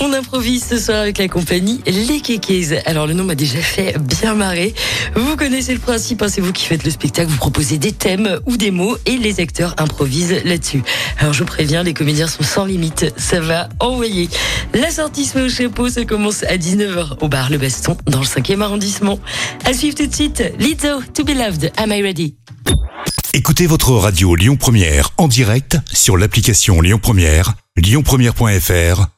On improvise ce soir avec la compagnie Les Kékés. Alors le nom m'a déjà fait bien marrer. Vous connaissez le principe, hein, c'est vous qui faites le spectacle, vous proposez des thèmes ou des mots et les acteurs improvisent là-dessus. Alors je vous préviens, les comédiens sont sans limite, ça va envoyer. La sortie se fait au chapeau, ça commence à 19h au bar Le Baston dans le 5e arrondissement. À suivre tout de suite, Lizzo, To Be Loved, Am I Ready? Écoutez votre radio Lyon Première en direct sur l'application Lyon Première, lyonpremière.fr